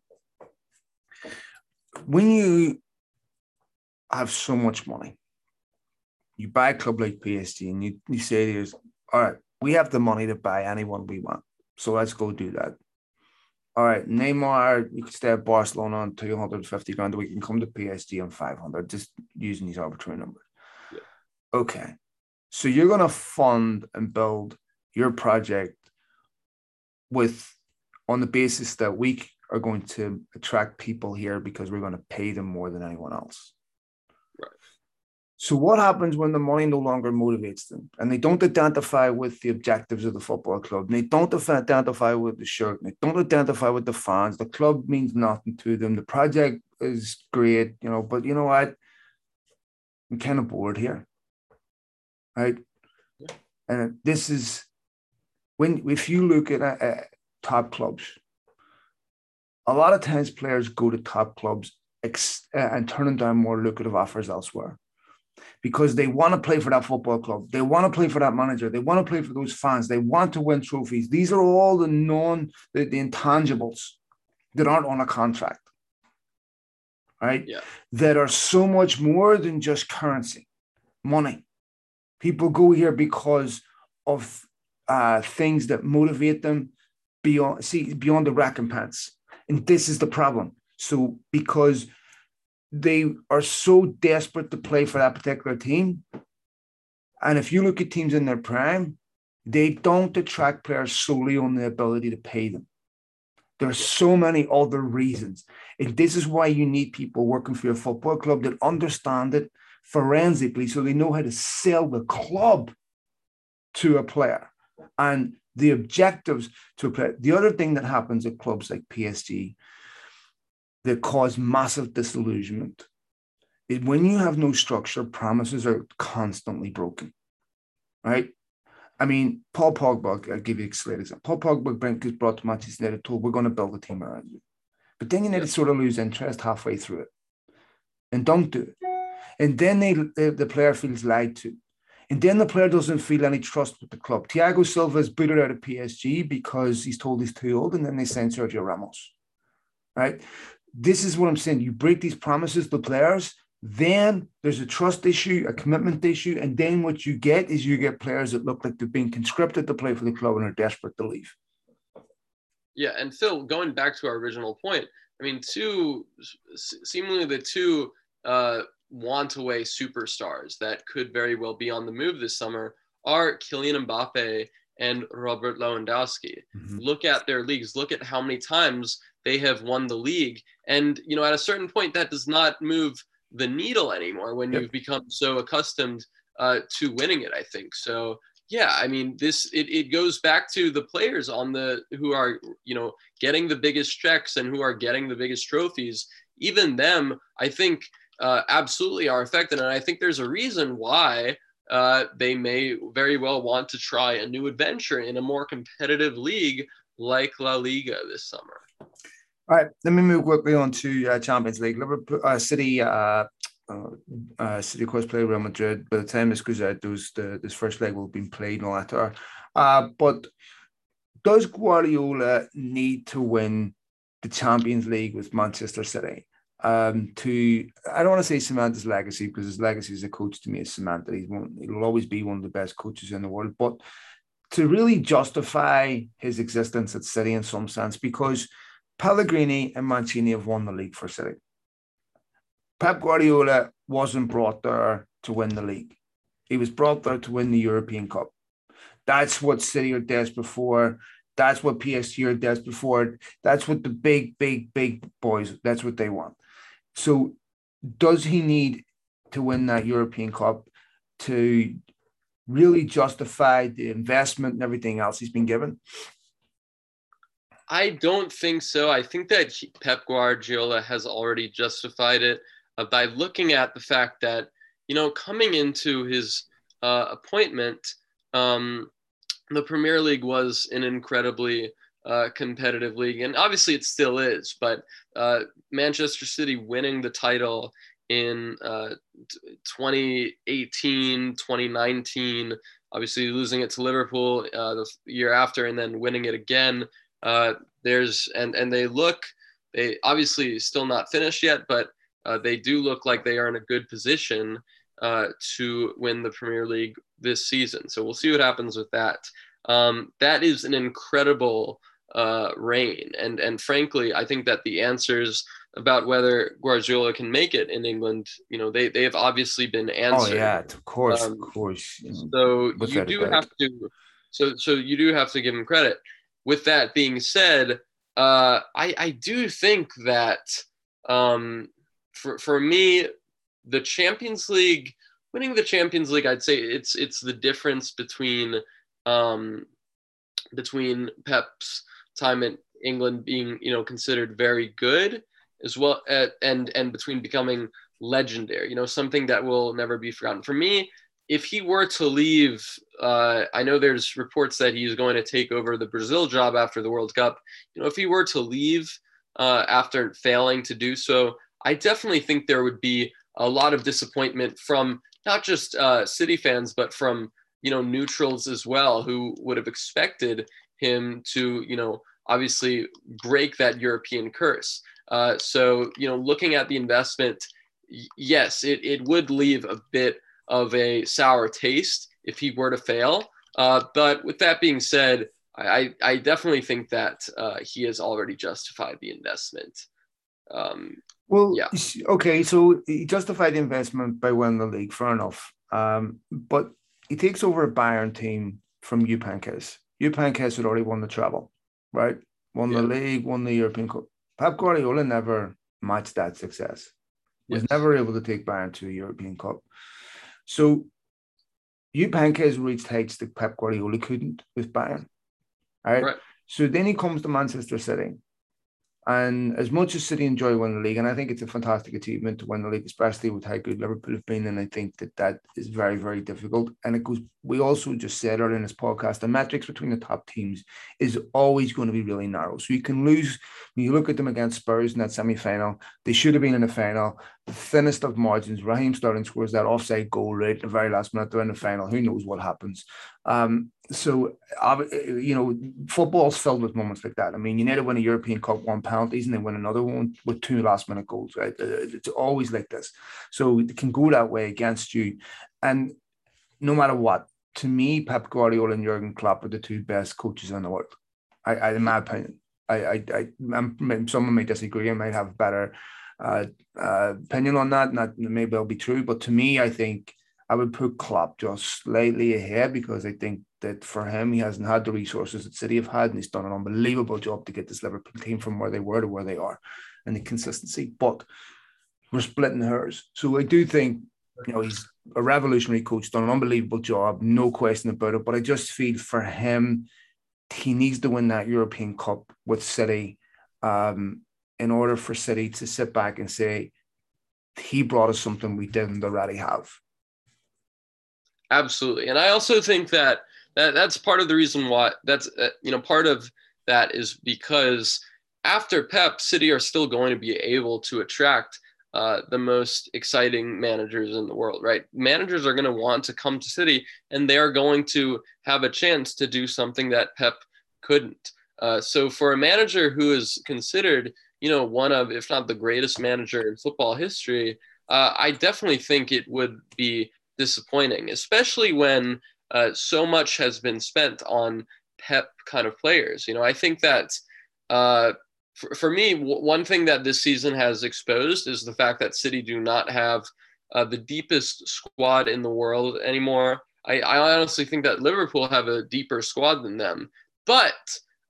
When you have so much money, you buy a club like PSG and you, you say to us, all right, we have the money to buy anyone we want. So let's go do that. All right, Neymar, you can stay at Barcelona on 250 grand. a We can come to PSG on 500, just using these arbitrary numbers. Yeah. Okay. So you're going to fund and build your project with on the basis that we are going to attract people here because we're going to pay them more than anyone else. Right. So what happens when the money no longer motivates them and they don't identify with the objectives of the football club? And they don't identify with the shirt. And they don't identify with the fans. The club means nothing to them. The project is great, you know, but you know what? I'm kind of bored here. Right. Yeah. And this is when, if you look at top clubs, a lot of times players go to top clubs ex- uh, and turning down more lucrative offers elsewhere because they want to play for that football club. They want to play for that manager. They want to play for those fans. They want to win trophies. These are all the non, the, the intangibles that aren't on a contract right? Yeah. That are so much more than just currency, money. People go here because of uh, things that motivate them beyond see beyond the recompense, and this is the problem. So because they are so desperate to play for that particular team, and if you look at teams in their prime, they don't attract players solely on the ability to pay them. There are so many other reasons. And this is why you need people working for your football club that understand it forensically so they know how to sell the club to a player and the objectives to a player. The other thing that happens at clubs like PSG that cause massive disillusionment is when you have no structure, promises are constantly broken. Right? I mean, Paul Pogba, I'll give you a slight example. Paul Pogba Brent gets brought to Manchester United, told we're going to build a team around you. But then you need to sort of lose interest halfway through it and don't do it. And then they, the, player feels lied to. And then the player doesn't feel any trust with the club. Thiago Silva is booted out of PSG because he's told he's too old, and then they send Sergio Ramos. Right? This is what I'm saying. You break these promises to players, then there's a trust issue, a commitment issue, and then what you get is you get players that look like they're being conscripted to play for the club and are desperate to leave. Yeah, and Phil, going back to our original point, I mean, two seemingly the two uh, want away superstars that could very well be on the move this summer are Kylian Mbappe and Robert Lewandowski. Mm-hmm. Look at their leagues. Look at how many times they have won the league, and you know, at a certain point, that does not move the needle anymore when yep. you've become so accustomed uh, to winning it. I think so. Yeah, I mean, this it, it goes back to the players on the who are you know getting the biggest checks and who are getting the biggest trophies. Even them, I think, uh, absolutely are affected, and I think there's a reason why uh, they may very well want to try a new adventure in a more competitive league like La Liga this summer. All right, let me move quickly on to uh, Champions League. Liverpool, uh, City, uh, uh, City, of course, play Real Madrid. By the time this goes out, those the this first leg will have been played all that. Uh, but does Guardiola need to win the Champions League with Manchester City? Um, to I don't want to say Samantha's legacy because his legacy as a coach to me is cemented. He's one, he'll always be one of the best coaches in the world. But to really justify his existence at City in some sense, because Pellegrini and Mancini have won the league for City. Pep Guardiola wasn't brought there to win the league. He was brought there to win the European Cup. That's what City are desperate for. That's what PSG are desperate for. That's what the big, big, big boys, that's what they want. So does he need to win that European Cup to really justify the investment and everything else he's been given? I don't think so. I think that Pep Guardiola has already justified it uh, by looking at the fact that, you know, coming into his uh, appointment, um, the Premier League was an incredibly uh, competitive league. And obviously it still is, but uh, Manchester City winning the title in uh, 2018, 2019, obviously losing it to Liverpool uh, the year after, and then winning it again uh, there's and and they look they obviously still not finished yet, but uh, they do look like they are in a good position to win the Premier League this season. So we'll see what happens with that. Um, that is an incredible uh, reign, and and frankly, I think that the answers about whether Guardiola can make it in England, you know, they they have obviously been answered. Oh yeah, of course, um, of course. So you do have to, so so you do have to give him credit with that being said, uh, I, I do think that um, for, for me, the Champions League, winning the Champions League, I'd say it's it's the difference between um, between Pep's time in England being you know considered very good as well at, and and between becoming legendary. You know, something that will never be forgotten. For me, if he were to leave, uh, I know there's reports that he's going to take over the Brazil job after the World Cup. You know, if he were to leave uh, after failing to do so, I definitely think there would be a lot of disappointment from not just uh, City fans, but from you know neutrals as well, who would have expected him to you know obviously break that European curse. Uh, so you know, looking at the investment, yes, it it would leave a bit of a sour taste if he were to fail. Uh, but with that being said, I, I definitely think that uh, he has already justified the investment. Um, well, yeah. Okay, so he justified the investment by winning the league, fair enough. Um, but he takes over a Bayern team from Jupp Heynckes. Jupp Heynckes had already won the treble, right? Won yeah. the league, won the European Cup. Pep Guardiola never matched that success. Was yes. never able to take Bayern to a European Cup. So Jupp Heynckes reached heights that Pep Guardiola couldn't with Bayern. All right? right. So then he comes to Manchester City. And as much as City enjoy winning the league, and I think it's a fantastic achievement to win the league, especially with how good Liverpool have been, and I think that that is very, very difficult. And it goes. We also just said earlier in this podcast, the metrics between the top teams is always going to be really narrow. So you can lose when you look at them against Spurs in that semi-final. They should have been in the final. Thinnest of margins. Raheem Sterling scores that offside goal right at the very last minute. They're in the final. Who knows what happens? Um, so uh, you know, football's filled with moments like that. I mean, United win a European Cup, one penalties, and they win another one with two last minute goals. Right? Uh, it's always like this. So it can go that way against you, and no matter what, to me, Pep Guardiola and Jurgen Klopp are the two best coaches in the world. I, I in my opinion, I, I, I I'm, someone may disagree. I might have better uh, uh, opinion on that. Not maybe it'll be true, but to me, I think I would put Klopp just slightly ahead because I think that for him, he hasn't had the resources that City have had, and he's done an unbelievable job to get this Liverpool team from where they were to where they are, and the consistency. But we're splitting hairs, so I do think you know he's a revolutionary coach, done an unbelievable job, no question about it. But I just feel for him, he needs to win that European Cup with City, um, in order for City to sit back and say he brought us something we didn't already have. Absolutely, and I also think that that that's part of the reason why that's uh, you know part of that is because after Pep, City are still going to be able to attract uh, the most exciting managers in the world, right? Managers are going to want to come to City, and they are going to have a chance to do something that Pep couldn't. Uh, so for a manager who is considered, you know, one of, if not the greatest manager in football history, uh, I definitely think it would be disappointing, especially when uh, so much has been spent on Pep kind of players. You know, I think that uh, for, for me, w- one thing that this season has exposed is the fact that City do not have uh, the deepest squad in the world anymore. I, I, honestly think that Liverpool have a deeper squad than them. But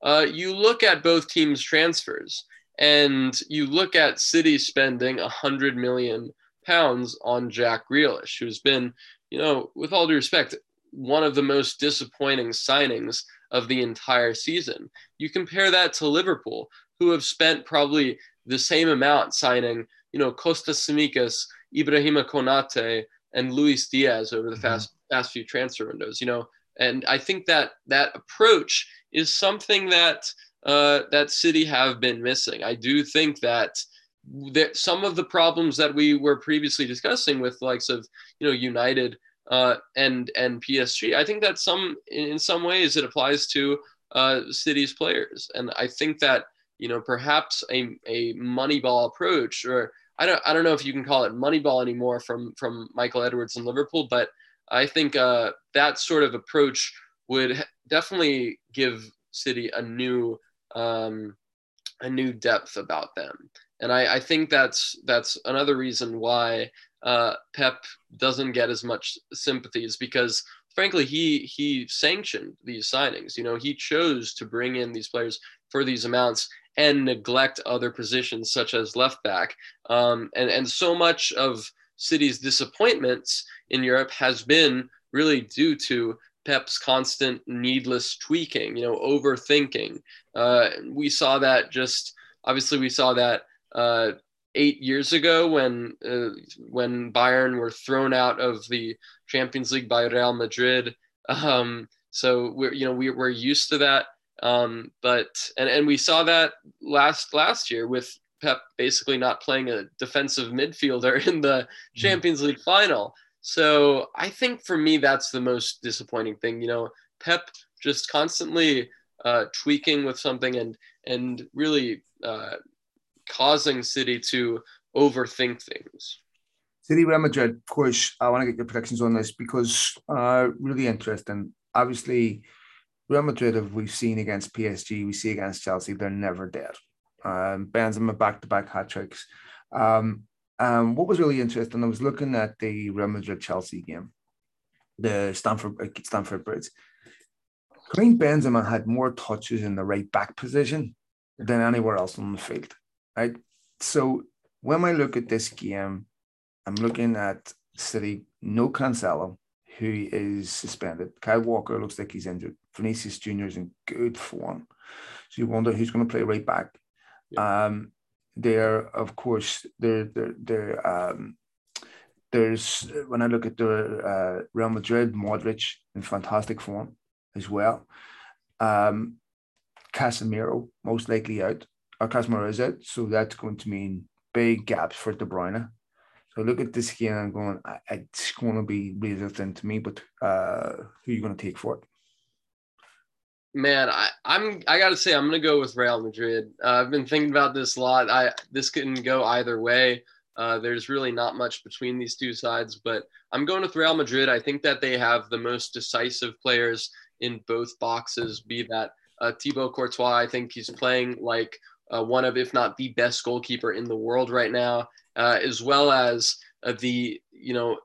uh, you look at both teams' transfers, and you look at City spending a hundred million pounds on Jack Grealish, who's been, you know, with all due respect, one of the most disappointing signings of the entire season. You compare that to Liverpool, who have spent probably the same amount signing, you know, Kostas Tsimikas, Ibrahima Konate, and Luis Diaz over the mm-hmm. fast past few transfer windows. You know, and I think that that approach is something that uh, that City have been missing. I do think that some of the problems that we were previously discussing with likes of you know United uh, and and PSG. I think that some in some ways it applies to uh, City's players, and I think that you know perhaps a a Moneyball approach, or I don't I don't know if you can call it Moneyball anymore from from Michael Edwards in Liverpool, but I think uh, that sort of approach would definitely give City a new um, a new depth about them, and I, I think that's that's another reason why uh, Pep doesn't get as much sympathy sympathies because frankly he he sanctioned these signings. You know, he chose to bring in these players for these amounts and neglect other positions such as left back. Um, and and so much of City's disappointments in Europe has been really due to Pep's constant needless tweaking, you know, overthinking. Uh, we saw that just obviously we saw that uh, eight years ago when uh, when Bayern were thrown out of the Champions League by Real Madrid. Um, so we're you know we, we're used to that. Um, but and and we saw that last last year with Pep basically not playing a defensive midfielder in the mm-hmm. Champions League final. So I think for me that's the most disappointing thing. You know, Pep just constantly uh, tweaking with something and and really uh, causing City to overthink things. City Real Madrid, course, I want to get your predictions on this because uh, really interesting. Obviously, Real Madrid, have we've seen against PSG, we see against Chelsea, they're never dead. Um, Benzema back to back hat tricks. Um, um, what was really interesting, I was looking at the Real Madrid Chelsea game, the Stanford Stanford Stamford Bridge. Karim Benzema had more touches in the right back position than anywhere else on the field. Right. So when I look at this game, I'm looking at City, no Cancelo, who is suspended. Kyle Walker looks like he's injured. Vinicius Jr. is in good form. So you wonder who's going to play right back. Yeah. Um, there, of course, there, there, there. Um, there's when I look at the uh, Real Madrid, Modric in fantastic form as well. Um, Casemiro most likely out, or Casemiro is out, so that's going to mean big gaps for De Bruyne. So look at this game and going, it's going to be really thin to me, but uh, who are you going to take for it? Man, I, I'm I gotta say I'm gonna go with Real Madrid. Uh, I've been thinking about this a lot. I this can go either way. Uh, there's really not much between these two sides, but I'm going with Real Madrid. I think that they have the most decisive players in both boxes. Be that uh, Thibaut Courtois, I think he's playing like uh, one of, if not the best goalkeeper in the world right now, uh, as well as uh, the you know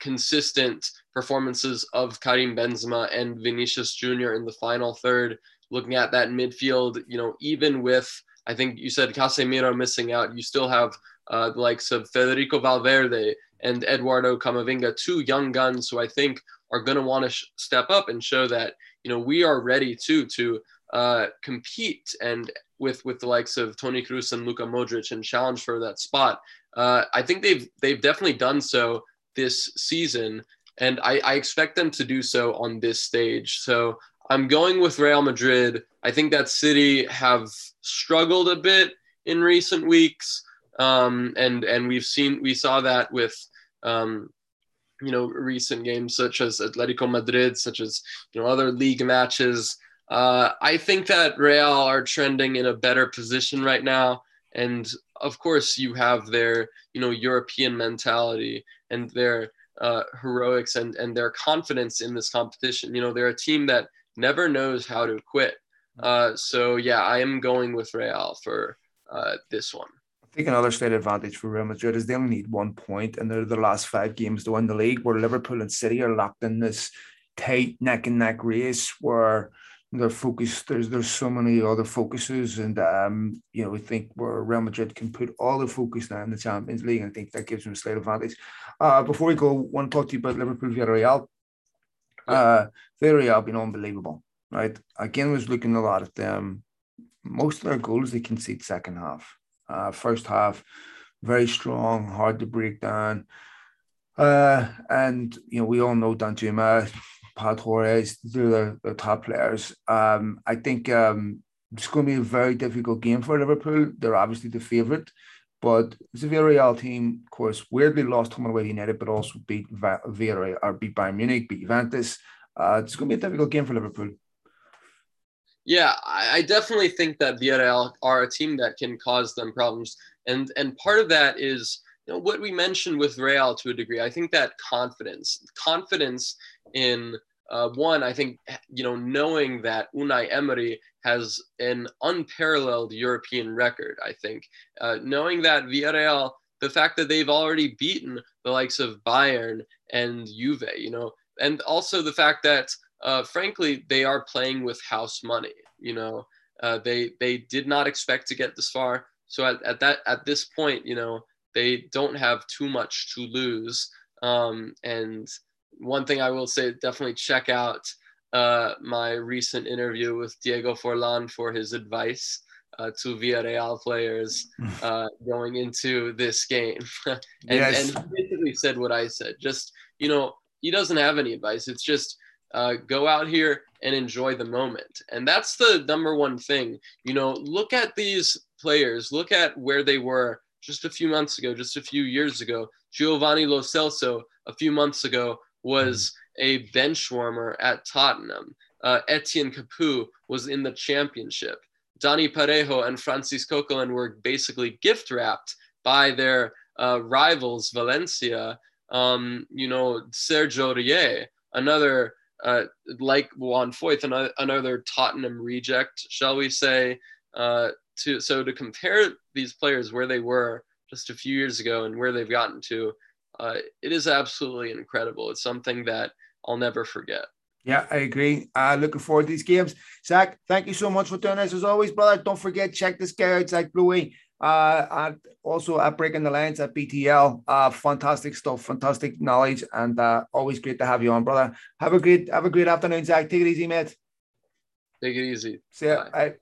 consistent performances of Karim Benzema and Vinicius Jr. in the final third. Looking at that midfield, you know, even with I think you said Casemiro missing out, you still have uh, the likes of Federico Valverde and Eduardo Camavinga, two young guns who I think are going to want to sh- step up and show that you know we are ready too to uh, compete and with with the likes of Toni Kroos and Luka Modric and challenge for that spot. Uh, I think they've they've definitely done so this season, and I, I expect them to do so on this stage. So I'm going with Real Madrid. I think that City have struggled a bit in recent weeks, um, and and we've seen we saw that with um, you know recent games such as Atletico Madrid, such as you know other league matches. Uh, I think that Real are trending in a better position right now, and of course you have their you know European mentality and their uh, heroics and and their confidence in this competition. You know they're a team that never knows how to quit. Uh, so yeah, I am going with Real for uh, this one. I think another slight advantage for Real Madrid is they only need one point, and they're the last five games to win the league. Where Liverpool and City are locked in this tight neck and neck race where they're focused. There's there's so many other focuses, and um, you know, we think where Real Madrid can put all the focus now in the Champions League, and I think that gives them a slight advantage. Uh, before we go, I want to talk to you about Liverpool Villarreal. Uh, Villarreal been unbelievable, right? Again, was looking a lot at them. Most of their goals they concede second half. Uh, first half, very strong, hard to break down. Uh, and you know, we all know Danjuma Pau Torres, the, the top players. Um, I think um, it's going to be a very difficult game for Liverpool. They're obviously the favourite, but it's a Villarreal team, of course, weirdly lost home away to United, but also beat Villarreal or beat Bayern Munich, beat Juventus. Uh, it's going to be a difficult game for Liverpool. Yeah, I definitely think that Villarreal are a team that can cause them problems, and and part of that is you know, what we mentioned with Real to a degree. I think that confidence, confidence in uh, one, I think, you know, knowing that Unai Emery has an unparalleled European record, I think, uh, knowing that Villarreal, the fact that they've already beaten the likes of Bayern and Juve, you know, and also the fact that, uh, frankly, they are playing with house money, you know, uh, they they did not expect to get this far. So at, at that at this point, you know, they don't have too much to lose. Um, and one thing I will say, definitely check out uh, my recent interview with Diego Forlan for his advice. uh, two Villarreal players uh, going into this game. and, yes. and he basically said what I said. Just, you know, he doesn't have any advice. It's just uh, go out here and enjoy the moment. And that's the number one thing. You know, look at these players, look at where they were just a few months ago, just a few years ago. Giovanni Lo Celso, a few months ago, was a bench warmer at Tottenham. Uh, Etienne Capoue was in the championship. Dani Parejo and Francis Coquelin were basically gift wrapped by their uh, rivals, Valencia. Um, you know, Sergio Aurier, another uh, like Juan Foyth, another, another Tottenham reject, shall we say. Uh, to so to compare these players where they were just a few years ago and where they've gotten to, uh, it is absolutely incredible. It's something that I'll never forget. Yeah, I agree. Uh, looking forward to these games. Zach, thank you so much for doing this as always, brother. Don't forget, check this guy out, Zach Lowy. Uh, and also at Breaking the Lines at BTL. Uh, fantastic stuff, fantastic knowledge, and uh, always great to have you on, brother. Have a great, have a great afternoon, Zach. Take it easy, mate. Take it easy. See ya. Bye. Bye.